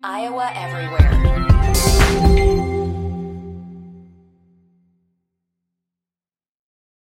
Iowa Everywhere.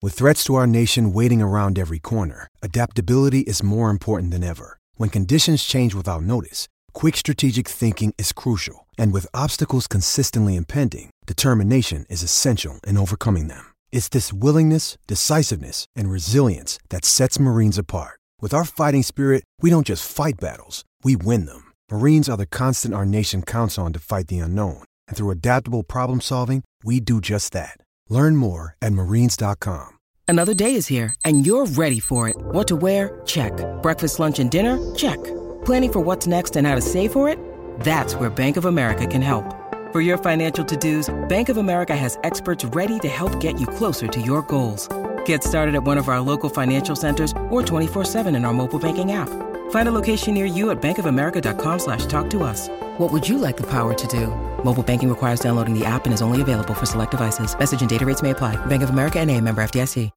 With threats to our nation waiting around every corner, adaptability is more important than ever. When conditions change without notice, quick strategic thinking is crucial. And with obstacles consistently impending, determination is essential in overcoming them. It's this willingness, decisiveness, and resilience that sets Marines apart. With our fighting spirit, we don't just fight battles, we win them. Marines are the constant our nation counts on to fight the unknown. And through adaptable problem solving, we do just that. Learn more at marines.com. Another day is here, and you're ready for it. What to wear? Check. Breakfast, lunch, and dinner? Check. Planning for what's next and how to save for it? That's where Bank of America can help. For your financial to dos, Bank of America has experts ready to help get you closer to your goals. Get started at one of our local financial centers or 24 7 in our mobile banking app. Find a location near you at bankofamerica.com slash talk to us. What would you like the power to do? Mobile banking requires downloading the app and is only available for select devices. Message and data rates may apply. Bank of America and a member FDIC.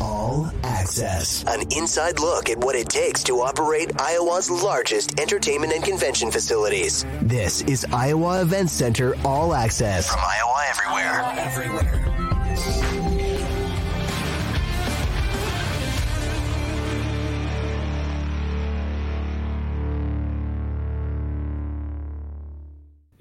All Access. An inside look at what it takes to operate Iowa's largest entertainment and convention facilities. This is Iowa Events Center All Access. From Iowa Everywhere. Everywhere.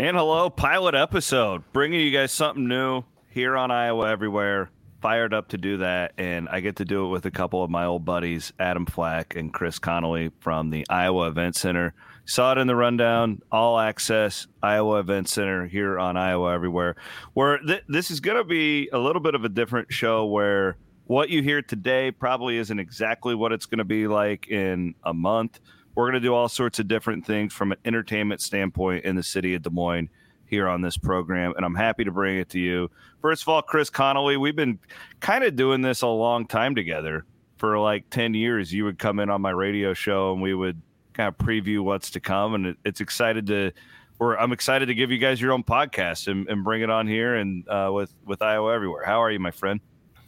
And hello, pilot episode, bringing you guys something new here on Iowa Everywhere. Fired up to do that, and I get to do it with a couple of my old buddies, Adam Flack and Chris Connolly from the Iowa Event Center. Saw it in the rundown, all access Iowa Event Center here on Iowa Everywhere. Where th- this is going to be a little bit of a different show where what you hear today probably isn't exactly what it's going to be like in a month we're going to do all sorts of different things from an entertainment standpoint in the city of Des Moines here on this program, and I'm happy to bring it to you. First of all, Chris Connolly, we've been kind of doing this a long time together. For like 10 years, you would come in on my radio show and we would kind of preview what's to come. And it's excited to, or I'm excited to give you guys your own podcast and, and bring it on here and uh, with, with Iowa Everywhere. How are you, my friend?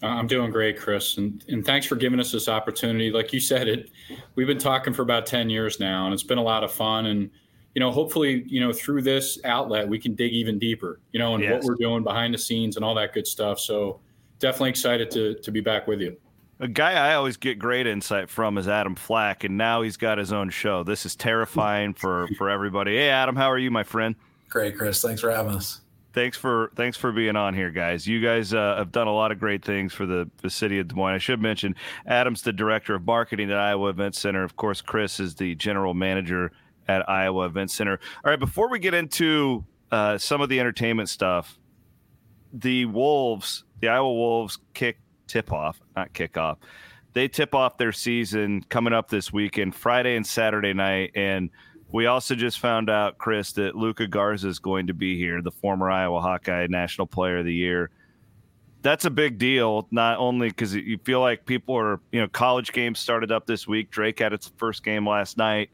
Uh, I'm doing great, Chris, and, and thanks for giving us this opportunity. Like you said, it we've been talking for about ten years now, and it's been a lot of fun. And you know, hopefully, you know, through this outlet, we can dig even deeper, you know, and yes. what we're doing behind the scenes and all that good stuff. So, definitely excited to to be back with you. A guy I always get great insight from is Adam Flack, and now he's got his own show. This is terrifying for for everybody. Hey, Adam, how are you, my friend? Great, Chris. Thanks for having us thanks for thanks for being on here, guys. You guys uh, have done a lot of great things for the, the city of Des Moines. I should mention Adam's the director of marketing at Iowa Event Center. Of course, Chris is the general manager at Iowa Event Center. All right, before we get into uh, some of the entertainment stuff, the Wolves, the Iowa Wolves, kick tip off, not kick off. They tip off their season coming up this weekend, Friday and Saturday night, and we also just found out, Chris, that Luka Garza is going to be here, the former Iowa Hawkeye National Player of the Year. That's a big deal, not only because you feel like people are, you know, college games started up this week. Drake had its first game last night.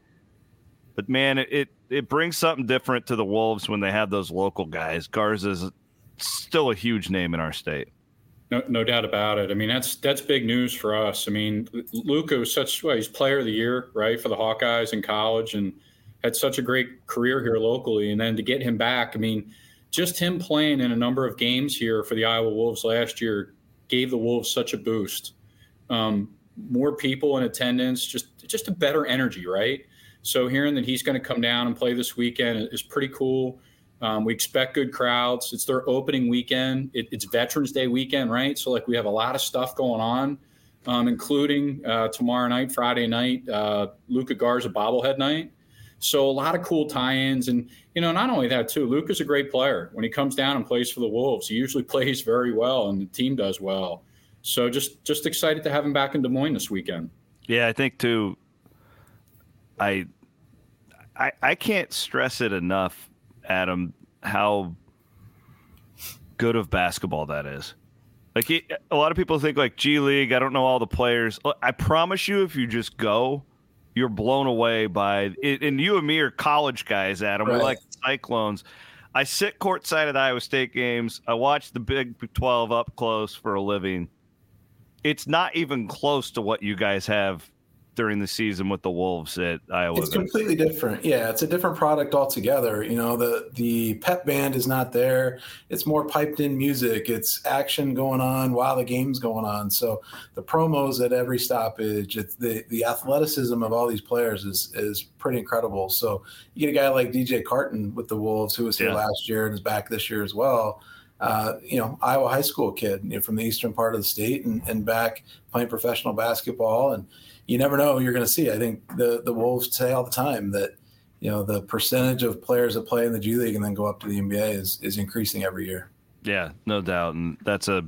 But man, it, it brings something different to the Wolves when they have those local guys. Garza's still a huge name in our state. No, no doubt about it. I mean, that's that's big news for us. I mean, Luka was such well, he's player of the year, right, for the Hawkeyes in college, and had such a great career here locally, and then to get him back, I mean, just him playing in a number of games here for the Iowa Wolves last year gave the Wolves such a boost. Um, more people in attendance, just just a better energy, right? So hearing that he's going to come down and play this weekend is pretty cool. Um, we expect good crowds. It's their opening weekend. It, it's Veterans Day weekend, right? So like we have a lot of stuff going on, um, including uh, tomorrow night, Friday night, uh, Luka Garza bobblehead night. So a lot of cool tie-ins, and you know, not only that too. Luke is a great player. When he comes down and plays for the Wolves, he usually plays very well, and the team does well. So just just excited to have him back in Des Moines this weekend. Yeah, I think too. I I I can't stress it enough, Adam, how good of basketball that is. Like a lot of people think like G League. I don't know all the players. I promise you, if you just go you're blown away by it. And you and me are college guys, Adam. Right. We're like Cyclones. I sit courtside at Iowa State games. I watch the Big 12 up close for a living. It's not even close to what you guys have during the season with the Wolves at Iowa. It's completely different. Yeah, it's a different product altogether. You know, the the pep band is not there. It's more piped in music. It's action going on while the game's going on. So the promos at every stoppage, it's the the athleticism of all these players is is pretty incredible. So you get a guy like DJ Carton with the Wolves who was here yeah. last year and is back this year as well uh, you know, Iowa high school kid you know, from the eastern part of the state and, and back playing professional basketball. And you never know you're going to see. I think the the Wolves say all the time that you know the percentage of players that play in the G League and then go up to the NBA is is increasing every year. Yeah, no doubt, and that's a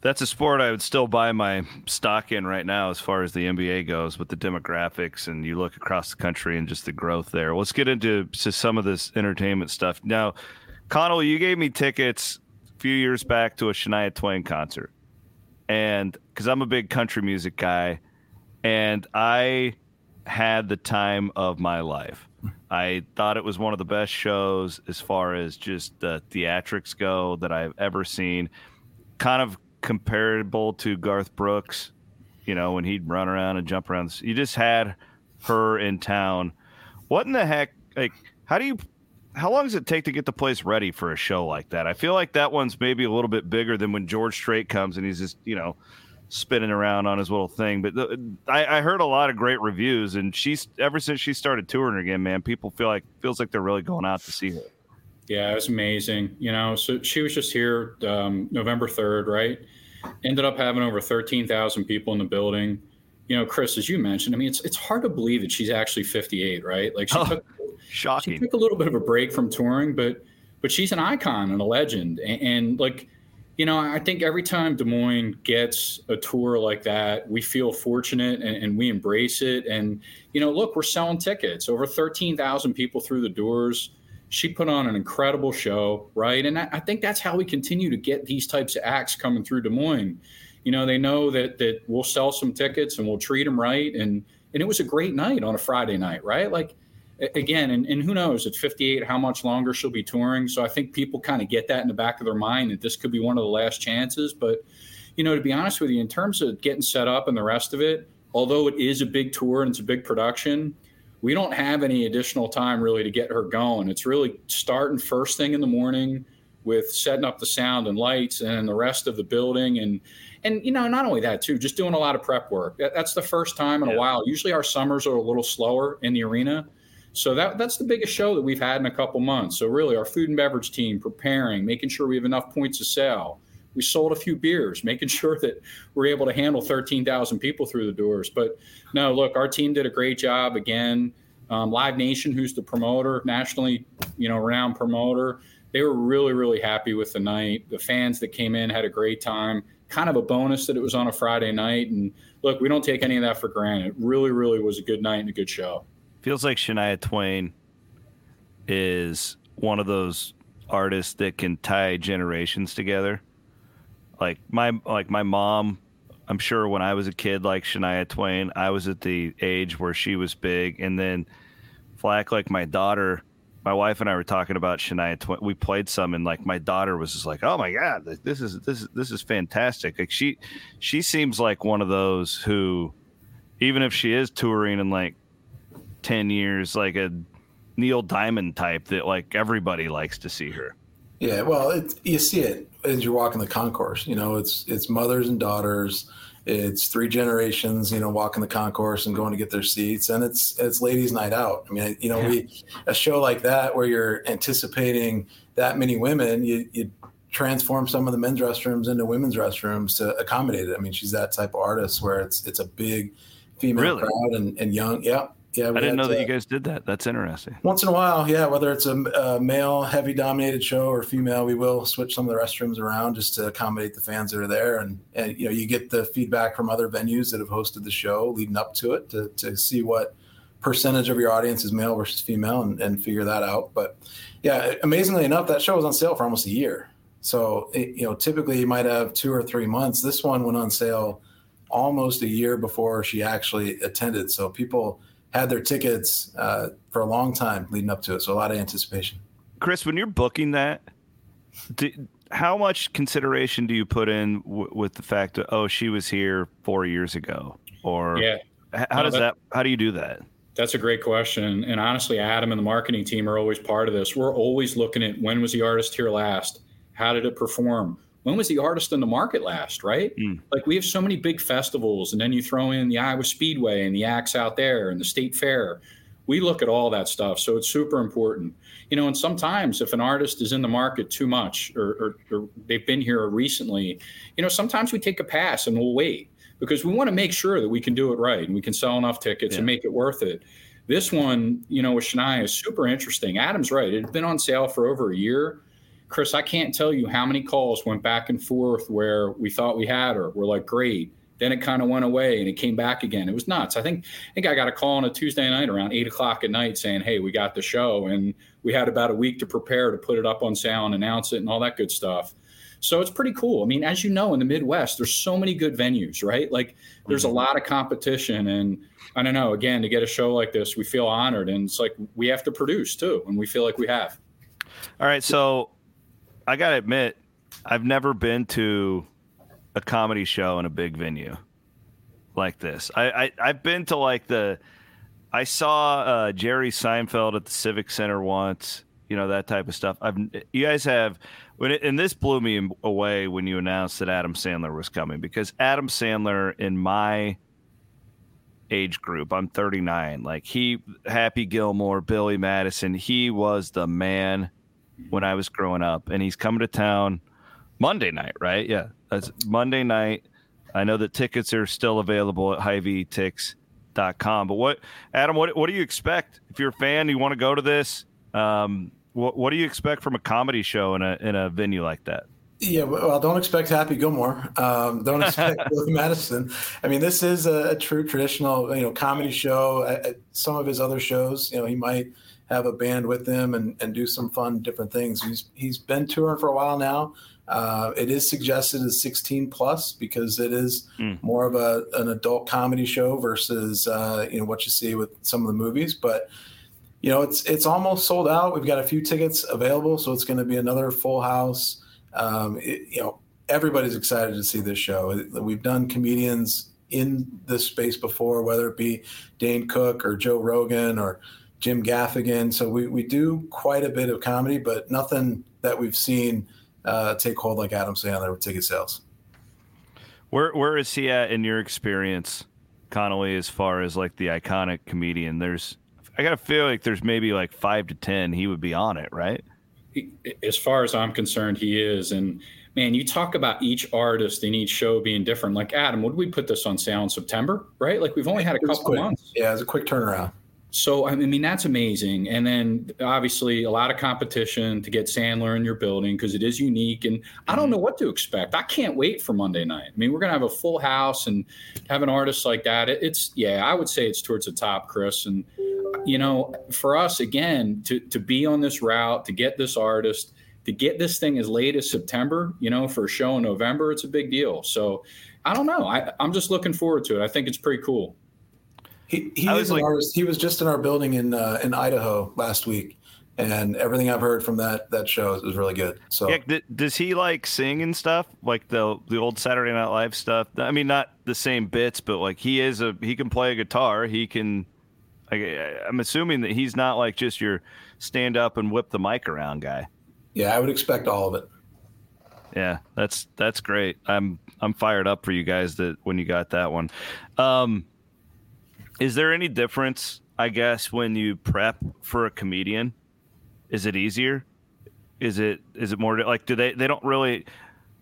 that's a sport I would still buy my stock in right now as far as the NBA goes with the demographics and you look across the country and just the growth there. Let's get into to some of this entertainment stuff now. Connolly, you gave me tickets a few years back to a Shania Twain concert. And because I'm a big country music guy, and I had the time of my life. I thought it was one of the best shows as far as just the theatrics go that I've ever seen. Kind of comparable to Garth Brooks, you know, when he'd run around and jump around. You just had her in town. What in the heck? Like, how do you how long does it take to get the place ready for a show like that? I feel like that one's maybe a little bit bigger than when George Strait comes and he's just, you know, spinning around on his little thing. But the, I, I, heard a lot of great reviews, and she's ever since she started touring again, man, people feel like feels like they're really going out to see her. Yeah, it was amazing. You know, so she was just here um, November third, right? Ended up having over thirteen thousand people in the building. You know, Chris, as you mentioned, I mean, it's it's hard to believe that she's actually fifty eight, right? Like she oh. took Shocking. She took a little bit of a break from touring, but but she's an icon and a legend. And, and, like, you know, I think every time Des Moines gets a tour like that, we feel fortunate and, and we embrace it. And you know, look, we're selling tickets. Over thirteen thousand people through the doors. She put on an incredible show, right? And I, I think that's how we continue to get these types of acts coming through Des Moines. You know, they know that that we'll sell some tickets and we'll treat them right. And and it was a great night on a Friday night, right? Like again, and, and who knows at 58 how much longer she'll be touring. So I think people kind of get that in the back of their mind that this could be one of the last chances. But you know, to be honest with you, in terms of getting set up and the rest of it, although it is a big tour and it's a big production, we don't have any additional time really to get her going. It's really starting first thing in the morning with setting up the sound and lights and the rest of the building and and you know not only that too just doing a lot of prep work that's the first time in yeah. a while usually our summers are a little slower in the arena so that that's the biggest show that we've had in a couple months. So really, our food and beverage team preparing, making sure we have enough points to sell. We sold a few beers, making sure that we're able to handle 13,000 people through the doors. But no, look, our team did a great job again. Um, Live Nation, who's the promoter, nationally, you know, renowned promoter, they were really, really happy with the night. The fans that came in had a great time. Kind of a bonus that it was on a Friday night. And look, we don't take any of that for granted. It really, really was a good night and a good show feels like Shania Twain is one of those artists that can tie generations together. Like my like my mom, I'm sure when I was a kid like Shania Twain, I was at the age where she was big and then Flack like my daughter my wife and I were talking about Shania Twain. We played some, and like my daughter was just like, "Oh my god, this is this is this is fantastic!" Like she she seems like one of those who, even if she is touring and like 10 years like a Neil Diamond type that like everybody likes to see her. Yeah, well, it, you see it as you're walking the concourse. You know, it's it's mothers and daughters, it's three generations. You know, walking the concourse and going to get their seats, and it's it's ladies' night out. I mean, you know, yeah. we a show like that where you're anticipating that many women, you you transform some of the men's restrooms into women's restrooms to accommodate it. I mean, she's that type of artist where it's it's a big female really? crowd and, and young. Yeah, yeah, I didn't know to, that you guys did that. That's interesting. Once in a while, yeah. Whether it's a, a, male heavy dominated show or female, we will switch some of the restrooms around just to accommodate the fans that are there. And and you know, you get the feedback from other venues that have hosted the show leading up to it to to see what percentage of your audience is male versus female and, and figure that out. But yeah, amazingly enough, that show was on sale for almost a year. So it, you know, typically you might have two or three months. This one went on sale almost a year before she actually attended. So people had their tickets uh, for a long time leading up to it. So a lot of anticipation. Chris, when you're booking that, do, how much consideration do you put in w- with the fact that oh she was here four years ago or yeah How does that, that, how do you do that? That's a great question. And honestly, Adam and the marketing team are always part of this. We're always looking at when was the artist here last? How did it perform? When was the artist in the market last, right? Mm. Like we have so many big festivals, and then you throw in the Iowa Speedway and the acts out there and the state fair. We look at all that stuff. So it's super important. You know, and sometimes if an artist is in the market too much or, or, or they've been here recently, you know, sometimes we take a pass and we'll wait because we want to make sure that we can do it right and we can sell enough tickets yeah. and make it worth it. This one, you know, with Shania is super interesting. Adam's right. It had been on sale for over a year. Chris, I can't tell you how many calls went back and forth where we thought we had her. We're like, great. Then it kind of went away and it came back again. It was nuts. I think I think I got a call on a Tuesday night around eight o'clock at night saying, Hey, we got the show. And we had about a week to prepare to put it up on sound, and announce it and all that good stuff. So it's pretty cool. I mean, as you know, in the Midwest, there's so many good venues, right? Like there's a mm-hmm. lot of competition. And I don't know, again, to get a show like this, we feel honored. And it's like we have to produce too. And we feel like we have. All right. So I got to admit, I've never been to a comedy show in a big venue like this. I, I have been to like the I saw uh, Jerry Seinfeld at the Civic Center once, you know that type of stuff. I've you guys have when it, and this blew me away when you announced that Adam Sandler was coming because Adam Sandler in my age group, I'm 39. Like he, Happy Gilmore, Billy Madison, he was the man when I was growing up, and he's coming to town Monday night, right? Yeah, that's Monday night. I know that tickets are still available at HyVeeTix.com. But what, Adam, what what do you expect if you're a fan? You want to go to this? Um, what, what do you expect from a comedy show in a in a venue like that? Yeah, well, don't expect Happy Gilmore. Um, don't expect Billy Madison. I mean, this is a, a, true traditional, you know, comedy show. I, I, some of his other shows, you know, he might have a band with them and, and do some fun different things. He's he's been touring for a while now. Uh, it is suggested as 16 plus because it is mm. more of a an adult comedy show versus uh, you know what you see with some of the movies, but you know, it's it's almost sold out. We've got a few tickets available, so it's going to be another full house. Um, it, you know, everybody's excited to see this show. We've done comedians in this space before, whether it be Dane Cook or Joe Rogan or Jim Gaffigan. So we we do quite a bit of comedy, but nothing that we've seen uh, take hold like Adam Sandler with ticket sales. Where where is he at in your experience, Connolly? As far as like the iconic comedian, there's I got to feel like there's maybe like five to ten. He would be on it, right? As far as I'm concerned, he is. And man, you talk about each artist in each show being different. Like Adam, would we put this on sale in September? Right? Like we've only had a couple quick. months. Yeah, it's a quick turnaround. So I mean that's amazing, and then obviously a lot of competition to get Sandler in your building because it is unique, and I don't mm-hmm. know what to expect. I can't wait for Monday night. I mean we're gonna have a full house and have an artist like that. It's yeah, I would say it's towards the top, Chris, and you know, for us again to to be on this route, to get this artist, to get this thing as late as September, you know, for a show in November, it's a big deal. So I don't know. I, I'm just looking forward to it. I think it's pretty cool. He he is like, an artist. He was just in our building in uh, in Idaho last week, and everything I've heard from that that show is really good. So yeah, does he like sing and stuff like the the old Saturday Night Live stuff? I mean, not the same bits, but like he is a he can play a guitar. He can I'm assuming that he's not like just your stand up and whip the mic around guy. Yeah, I would expect all of it. Yeah, that's that's great. I'm I'm fired up for you guys that when you got that one. Um, is there any difference, I guess, when you prep for a comedian? Is it easier? Is it is it more like do they they don't really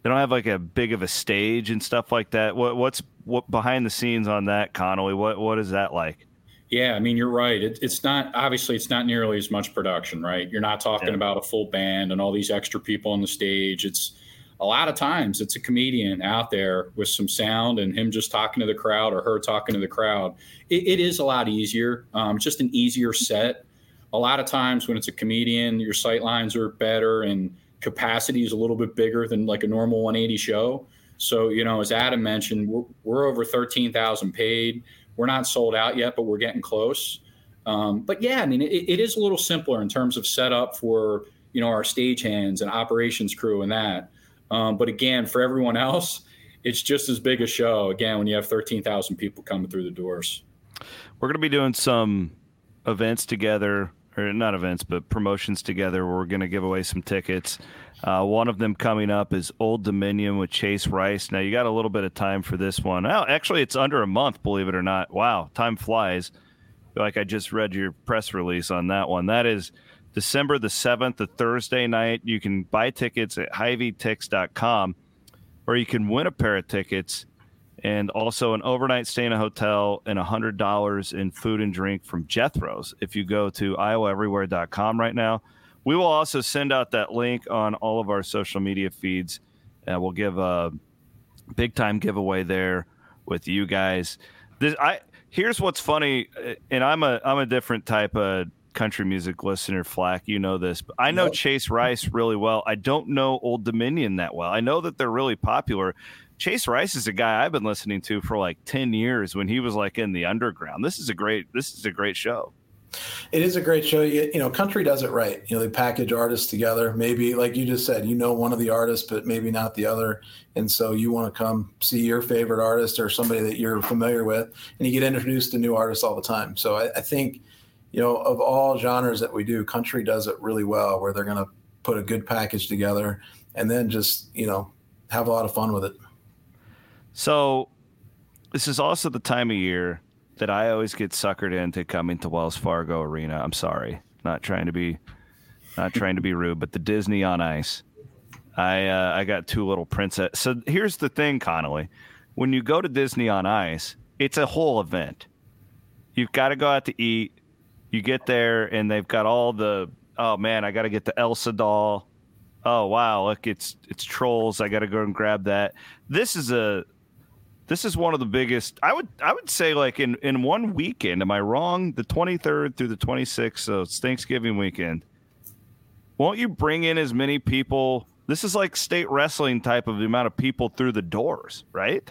they don't have like a big of a stage and stuff like that? What what's what behind the scenes on that, Connolly? What what is that like? Yeah, I mean, you're right. It, it's not obviously it's not nearly as much production, right? You're not talking yeah. about a full band and all these extra people on the stage. It's a lot of times it's a comedian out there with some sound and him just talking to the crowd or her talking to the crowd. it, it is a lot easier. Um, just an easier set. A lot of times when it's a comedian, your sight lines are better and capacity is a little bit bigger than like a normal 180 show. So, you know, as Adam mentioned, we're, we're over 13,000 paid. We're not sold out yet, but we're getting close. Um, but yeah, I mean, it, it is a little simpler in terms of setup for you know our stagehands and operations crew and that. Um, but again, for everyone else, it's just as big a show. Again, when you have thirteen thousand people coming through the doors. We're going to be doing some events together, or not events, but promotions together. We're going to give away some tickets. Uh, one of them coming up is Old Dominion with Chase Rice. Now, you got a little bit of time for this one. Oh, actually, it's under a month, believe it or not. Wow, time flies. Like I just read your press release on that one. That is December the 7th, a Thursday night. You can buy tickets at HyVeeTix.com or you can win a pair of tickets and also an overnight stay in a hotel and $100 in food and drink from Jethro's if you go to iowaeverywhere.com right now. We will also send out that link on all of our social media feeds. and we'll give a big time giveaway there with you guys. This, I here's what's funny, and I'm a I'm a different type of country music listener, Flack. You know this, but I know Chase Rice really well. I don't know Old Dominion that well. I know that they're really popular. Chase Rice is a guy I've been listening to for like 10 years when he was like in the underground. This is a great this is a great show. It is a great show. You, you, know, country does it right. You know, they package artists together. Maybe, like you just said, you know one of the artists, but maybe not the other. And so you want to come see your favorite artist or somebody that you're familiar with, and you get introduced to new artists all the time. So I, I think, you know, of all genres that we do, country does it really well, where they're going to put a good package together and then just, you know, have a lot of fun with it. So this is also the time of year that I always get suckered into coming to Wells Fargo Arena. I'm sorry, not trying to be, not trying to be rude, but the Disney on Ice. I uh, I got two little princess. So here's the thing, Connolly. When you go to Disney on Ice, it's a whole event. You've got to go out to eat. You get there and they've got all the. Oh man, I got to get the Elsa doll. Oh wow, look, it's it's trolls. I got to go and grab that. This is a this is one of the biggest i would i would say like in in one weekend am i wrong the 23rd through the 26th so it's thanksgiving weekend won't you bring in as many people this is like state wrestling type of the amount of people through the doors right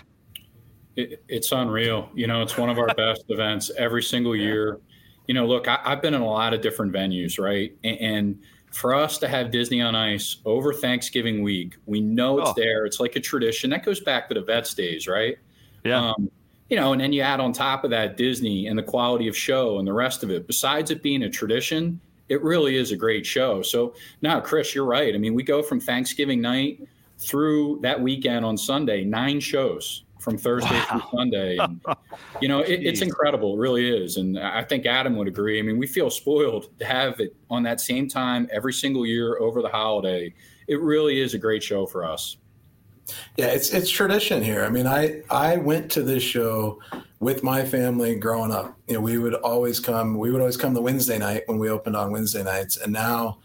it, it's unreal you know it's one of our best events every single year you know look I, have been in a lot of different venues right and, and for us to have Disney on Ice over Thanksgiving week, we know it's oh. there. It's like a tradition that goes back to the Vets days, right? Yeah. Um, you know, and then you add on top of that Disney and the quality of show and the rest of it. Besides it being a tradition, it really is a great show. So now, Chris, you're right. I mean, we go from Thanksgiving night through that weekend on Sunday, nine shows from Thursday wow. through Sunday. And, you know, it, it's incredible. It really is. And I think Adam would agree. I mean, we feel spoiled to have it on that same time every single year over the holiday. It really is a great show for us. Yeah, it's it's tradition here. I mean, I I went to this show with my family growing up. You know, we would always come. We would always come the Wednesday night when we opened on Wednesday nights, and now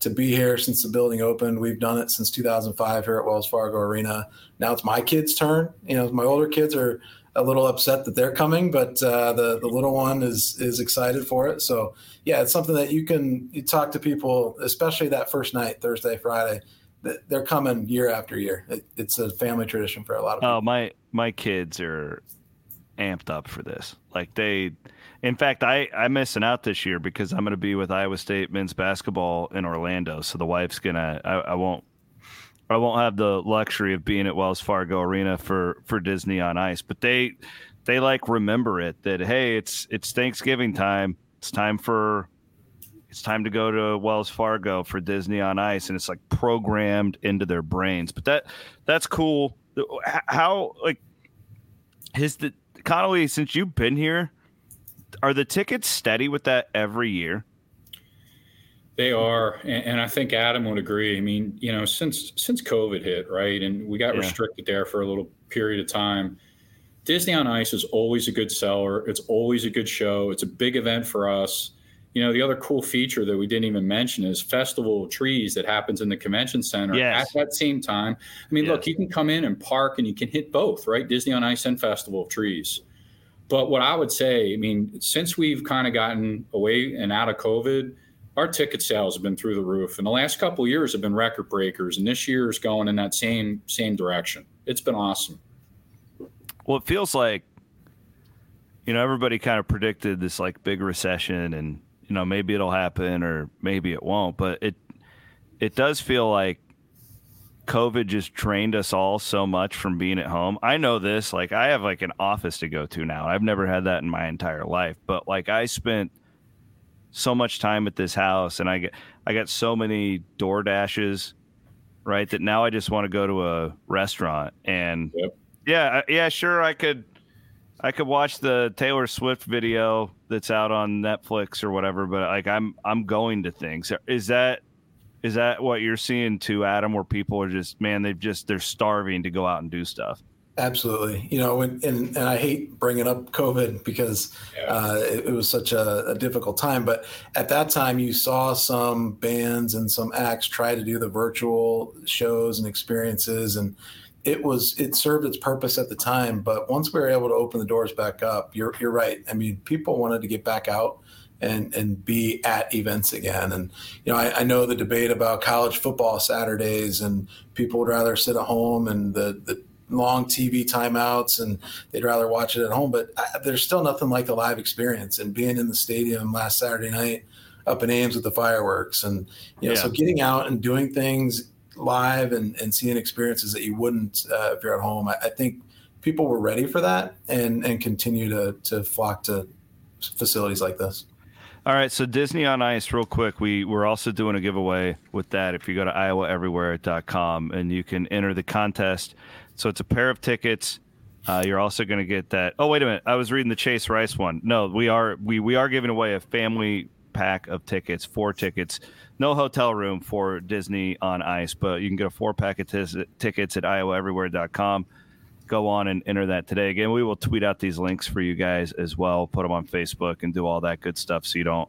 to be here since the building opened, we've done it since 2005 here at Wells Fargo Arena. Now it's my kids' turn. You know, my older kids are a little upset that they're coming, but uh, the the little one is is excited for it. So yeah, it's something that you can you talk to people, especially that first night, Thursday, Friday they're coming year after year. it's a family tradition for a lot of people. Oh, my my kids are amped up for this. Like they, in fact, I I'm missing out this year because I'm going to be with Iowa State men's basketball in Orlando. So the wife's gonna I, I won't I won't have the luxury of being at Wells Fargo Arena for for Disney on Ice. But they they like remember it that hey, it's it's Thanksgiving time. It's time for it's time to go to Wells Fargo for Disney on Ice, and it's like programmed into their brains. But that that's cool. How like his the Connolly since you've been here, are the tickets steady with that every year? They are, and, I think Adam would agree. I mean, you know, since since COVID hit, right, and we got yeah. restricted there for a little period of time. Disney on Ice is always a good seller. It's always a good show. It's a big event for us you know, the other cool feature that we didn't even mention is Festival of Trees that happens in the convention center yes. at that same time. I mean, yes. look, you can come in and park and you can hit both, right? Disney on Ice and Festival of Trees. But what I would say, I mean, since we've kind of gotten away and out of COVID, our ticket sales have been through the roof. And the last couple years have been record breakers, and this year is going in that same same direction. It's been awesome. Well, it feels like you know everybody kind of predicted this like big recession and you know maybe it'll happen or maybe it won't but it it does feel like COVID just trained us all so much from being at home. I know this, like I have like an office to go to now. I've never had that in my entire life, but like I spent so much time at this house and I get I got so many door dashes, right? That now I just want to go to a restaurant and yep. yeah, yeah, sure I could I could watch the Taylor Swift video that's out on Netflix or whatever, but like I'm I'm going to things. Is that is that what you're seeing too, Adam? Where people are just man, they've just they're starving to go out and do stuff. Absolutely, you know, and and, and I hate bringing up COVID because yeah. uh, it, it, was such a, a, difficult time. But at that time, you saw some bands and some acts try to do the virtual shows and experiences, and it was it served its purpose at the time. But once we were able to open the doors back up, you're you're right. I mean, people wanted to get back out and and be at events again. And you know, I, I, know the debate about college football Saturdays, and people would rather sit at home and the the long TV timeouts, and they'd rather watch it at home. But I, there's still nothing like the live experience and being in the stadium last Saturday night up in Ames with the fireworks, and you know, yeah. so getting out and doing things live and, and seeing experiences that you wouldn't uh, if you're at home. I, I think people were ready for that and and continue to to flock to facilities like this. All right, so Disney on Ice, real quick. We we're also doing a giveaway with that. If you go to iowaeverywhere.com and you can enter the contest, so it's a pair of tickets. Uh, you're also going to get that. Oh wait a minute, I was reading the Chase Rice one. No, we are we we are giving away a family pack of tickets, four tickets. No hotel room for Disney on Ice, but you can get a four pack of t- tickets at iowaeverywhere.com go on and enter that today. Again, we will tweet out these links for you guys as well, put them on Facebook and do all that good stuff so you don't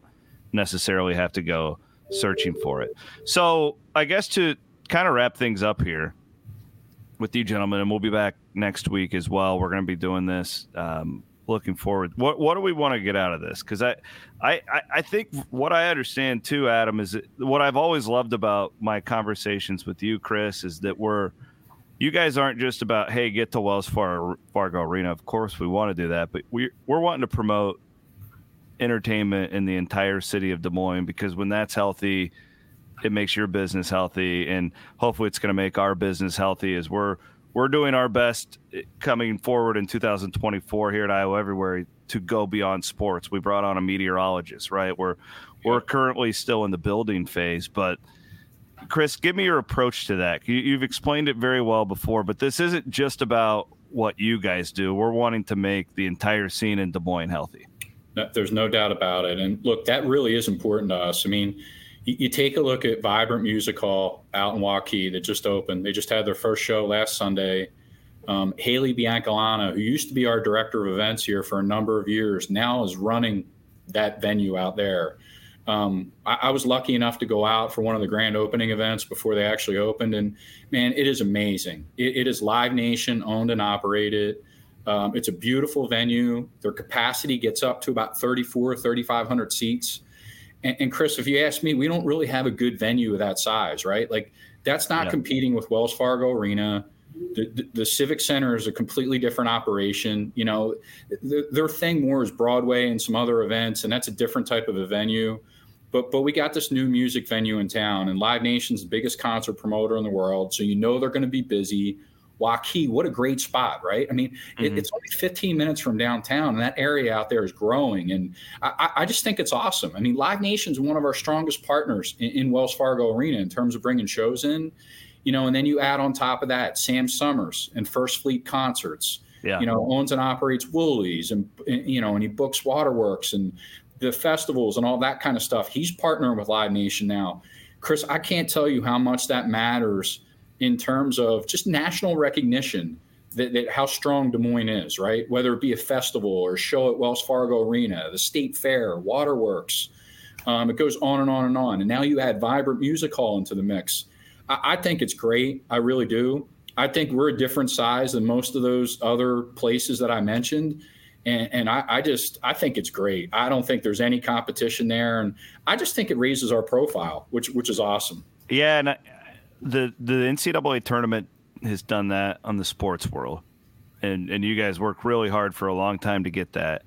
necessarily have to go searching for it. So, I guess to kind of wrap things up here with you gentlemen, and we'll be back next week as well. We're going to be doing this. Um, looking forward. What what do we want to get out of this? Because I, I I think what I understand too, Adam, is what I've always loved about my conversations with you, Chris, is that we're – you guys aren't just about hey get to Wells Fargo Arena. Of course, we want to do that, but we we're wanting to promote entertainment in the entire city of Des Moines because when that's healthy, it makes your business healthy, and hopefully, it's going to make our business healthy as we're we're doing our best coming forward in 2024 here at Iowa Everywhere to go beyond sports. We brought on a meteorologist, right? We're we're currently still in the building phase, but Chris, give me your approach to that. You, have explained it very well before, but this isn't just about what you guys do. We're wanting to make the entire scene in Des Moines healthy. No, there's no doubt about it. And look, that really is important to us. I mean, you, you take a look at Vibrant Music Hall out in Waukee that just opened. They just had their first show last Sunday. Um, Haley Biancalana, who used to be our director of events here for a number of years, now is running that venue out there. Um, I, I, was lucky enough to go out for one of the grand opening events before they actually opened, and man, it is amazing. it, it is Live Nation owned and operated. Um, it's a beautiful venue. Their capacity gets up to about 34, 3,500 seats. And, and, Chris, if you ask me, we don't really have a good venue of that size, right? Like that's not yeah. competing with Wells Fargo Arena. The, the, the, Civic Center is a completely different operation. You know, the, their thing more is Broadway and some other events, and that's a different type of a venue. But but we got this new music venue in town, and Live Nation's the biggest concert promoter in the world, so you know they're going to be busy. Waukee, what a great spot, right? I mean, mm-hmm. it, it's only 15 minutes from downtown, and that area out there is growing. And I, I just think it's awesome. I mean, Live Nation's one of our strongest partners in, in, Wells Fargo Arena in terms of bringing shows in, you know, and then you add on top of that Sam Summers and First Fleet Concerts. Yeah. You know, owns and operates Wooly's and, you know, and he books Waterworks and the festivals and all that kind of stuff. He's partnering with Live Nation now. Chris, I can't tell you how much that matters in terms of just national recognition that, that, how strong Des Moines is, right? Whether it be a festival or a show at Wells Fargo Arena, the State Fair, Waterworks, um, it goes on and on and on. And now you add Vibrant Music Hall into the mix. I, I think it's great. I really do. I think we're a different size than most of those other places that I mentioned and, and I, I, just I think it's great. I don't think there's any competition there, and I just think it raises our profile, which which is awesome. Yeah, and I, the the NCAA tournament has done that on the sports world, and and you guys work really hard for a long time to get that.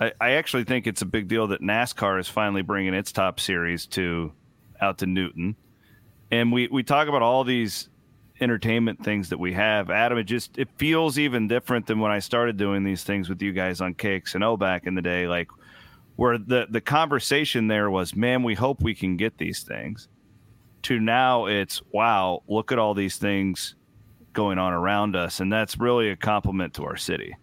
I, I actually think it's a big deal that NASCAR is finally bringing its top series to out to Newton. and we we talk about all these entertainment things that we have. Adam, it just it feels even different than when I started doing these things with you guys on KXNO back in the day. Like where the the conversation there was, man, we hope we can get these things. To now, it's wow, look at all these things going on around us, and that's really a compliment to our city.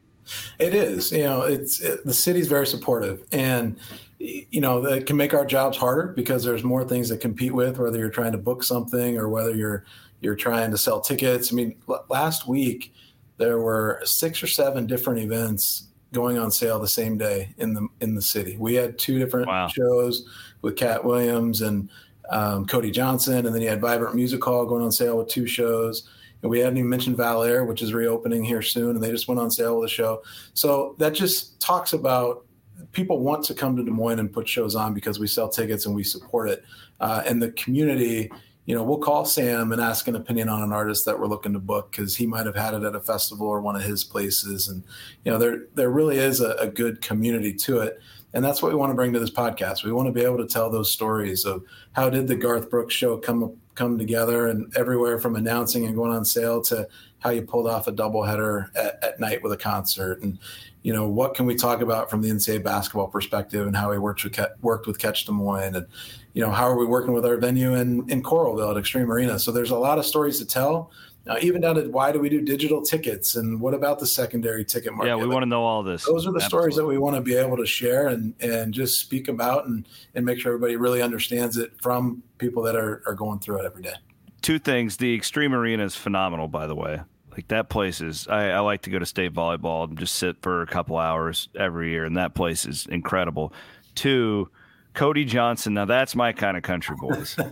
It is, you know, it's it, the city's very supportive, and you know that can make our jobs harder because there's more things to compete with. Whether you're trying to book something or whether you're you're trying to sell tickets. I mean, l- last week there were six or seven different events going on sale the same day in the in the city. We had two different wow. shows with Katt Williams and um, Cody Johnson, and then you had Vibrant Music Hall going on sale with two shows. And we hadn't even mentioned Val Air, which is reopening here soon, and they just went on sale with a show. So that just talks about people want to come to Des Moines and put shows on because we sell tickets and we support it. Uh, and the community you know, we'll call Sam and ask an opinion on an artist that we're looking to book because he might have had it at a festival or one of his places. And, you know, there there really is a, a, good community to it. And that's what we want to bring to this podcast. We want to be able to tell those stories of how did the Garth Brooks show come come together and everywhere from announcing and going on sale to how you pulled off a doubleheader at, at night with a concert. And, you know, what can we talk about from the NCAA basketball perspective and how he worked with, worked with Catch Des Moines and, you know, how are we working with our venue in, in Coralville at Xtream Arena? So there's a lot of stories to tell. Uh, even down to why do we do digital tickets and what about the secondary ticket market? Yeah, we want to know all this. Those are the Absolutely. stories that we want to be able to share and and just speak about and and make sure everybody really understands it from people that are, are going through it every day. Two things. The Xtream Arena is phenomenal, by the way. Like that place is I, I like to go to state volleyball and just sit for a couple hours every year, and that place is incredible. Two, Cody Johnson. Now that's my kind of country boys.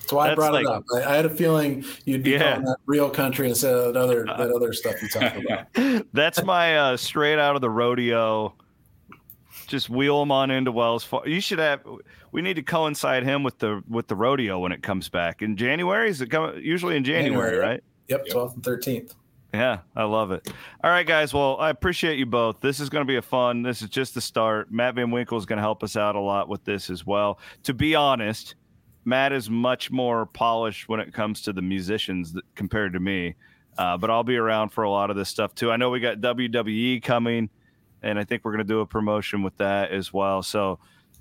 That's why I brought like, it up. I, I, had a feeling you'd be yeah. that real country instead of that other that other stuff you talk about. That's my uh, straight out of the rodeo. Just wheel him on into Wells Fargo. You should have. We need to coincide him with the with the rodeo when it comes back in January. Is it coming? Usually in January, January right? Yep, twelfth and thirteenth. Yeah, I love it. All right, guys. Well, I appreciate you both. This is going to be a fun. This is just the start. Matt Van Winkle is going to help us out a lot with this as well. To be honest, Matt is much more polished when it comes to the musicians compared to me. Uh, but I'll be around for a lot of this stuff too. I know we got WWE coming, and I think we're going to do a promotion with that as well. So,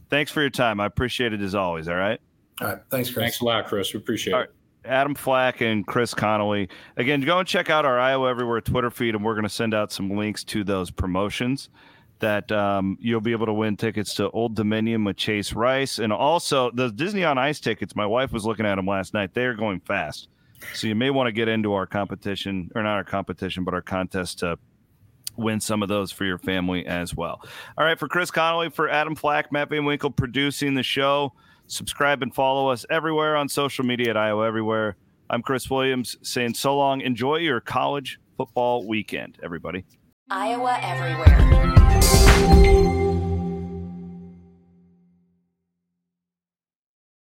thanks for your time. I appreciate it as always. All right. All right. Thanks, Chris. Thanks a lot, Chris. We appreciate it. Adam Flack and Chris Connolly. Again, go and check out our Iowa Everywhere Twitter feed, and we're going to send out some links to those promotions that um, you'll be able to win tickets to Old Dominion with Chase Rice, and also the Disney on Ice tickets. My wife was looking at them last night; they are going fast, so you may want to get into our competition, or not our competition, but our contest to win some of those for your family as well. All right, for Chris Connolly, for Adam Flack, Matt Van Winkle producing the show. Subscribe and follow us everywhere on social media at Iowa Everywhere. I'm Chris Williams saying so long. Enjoy your college football weekend, everybody. Iowa Everywhere.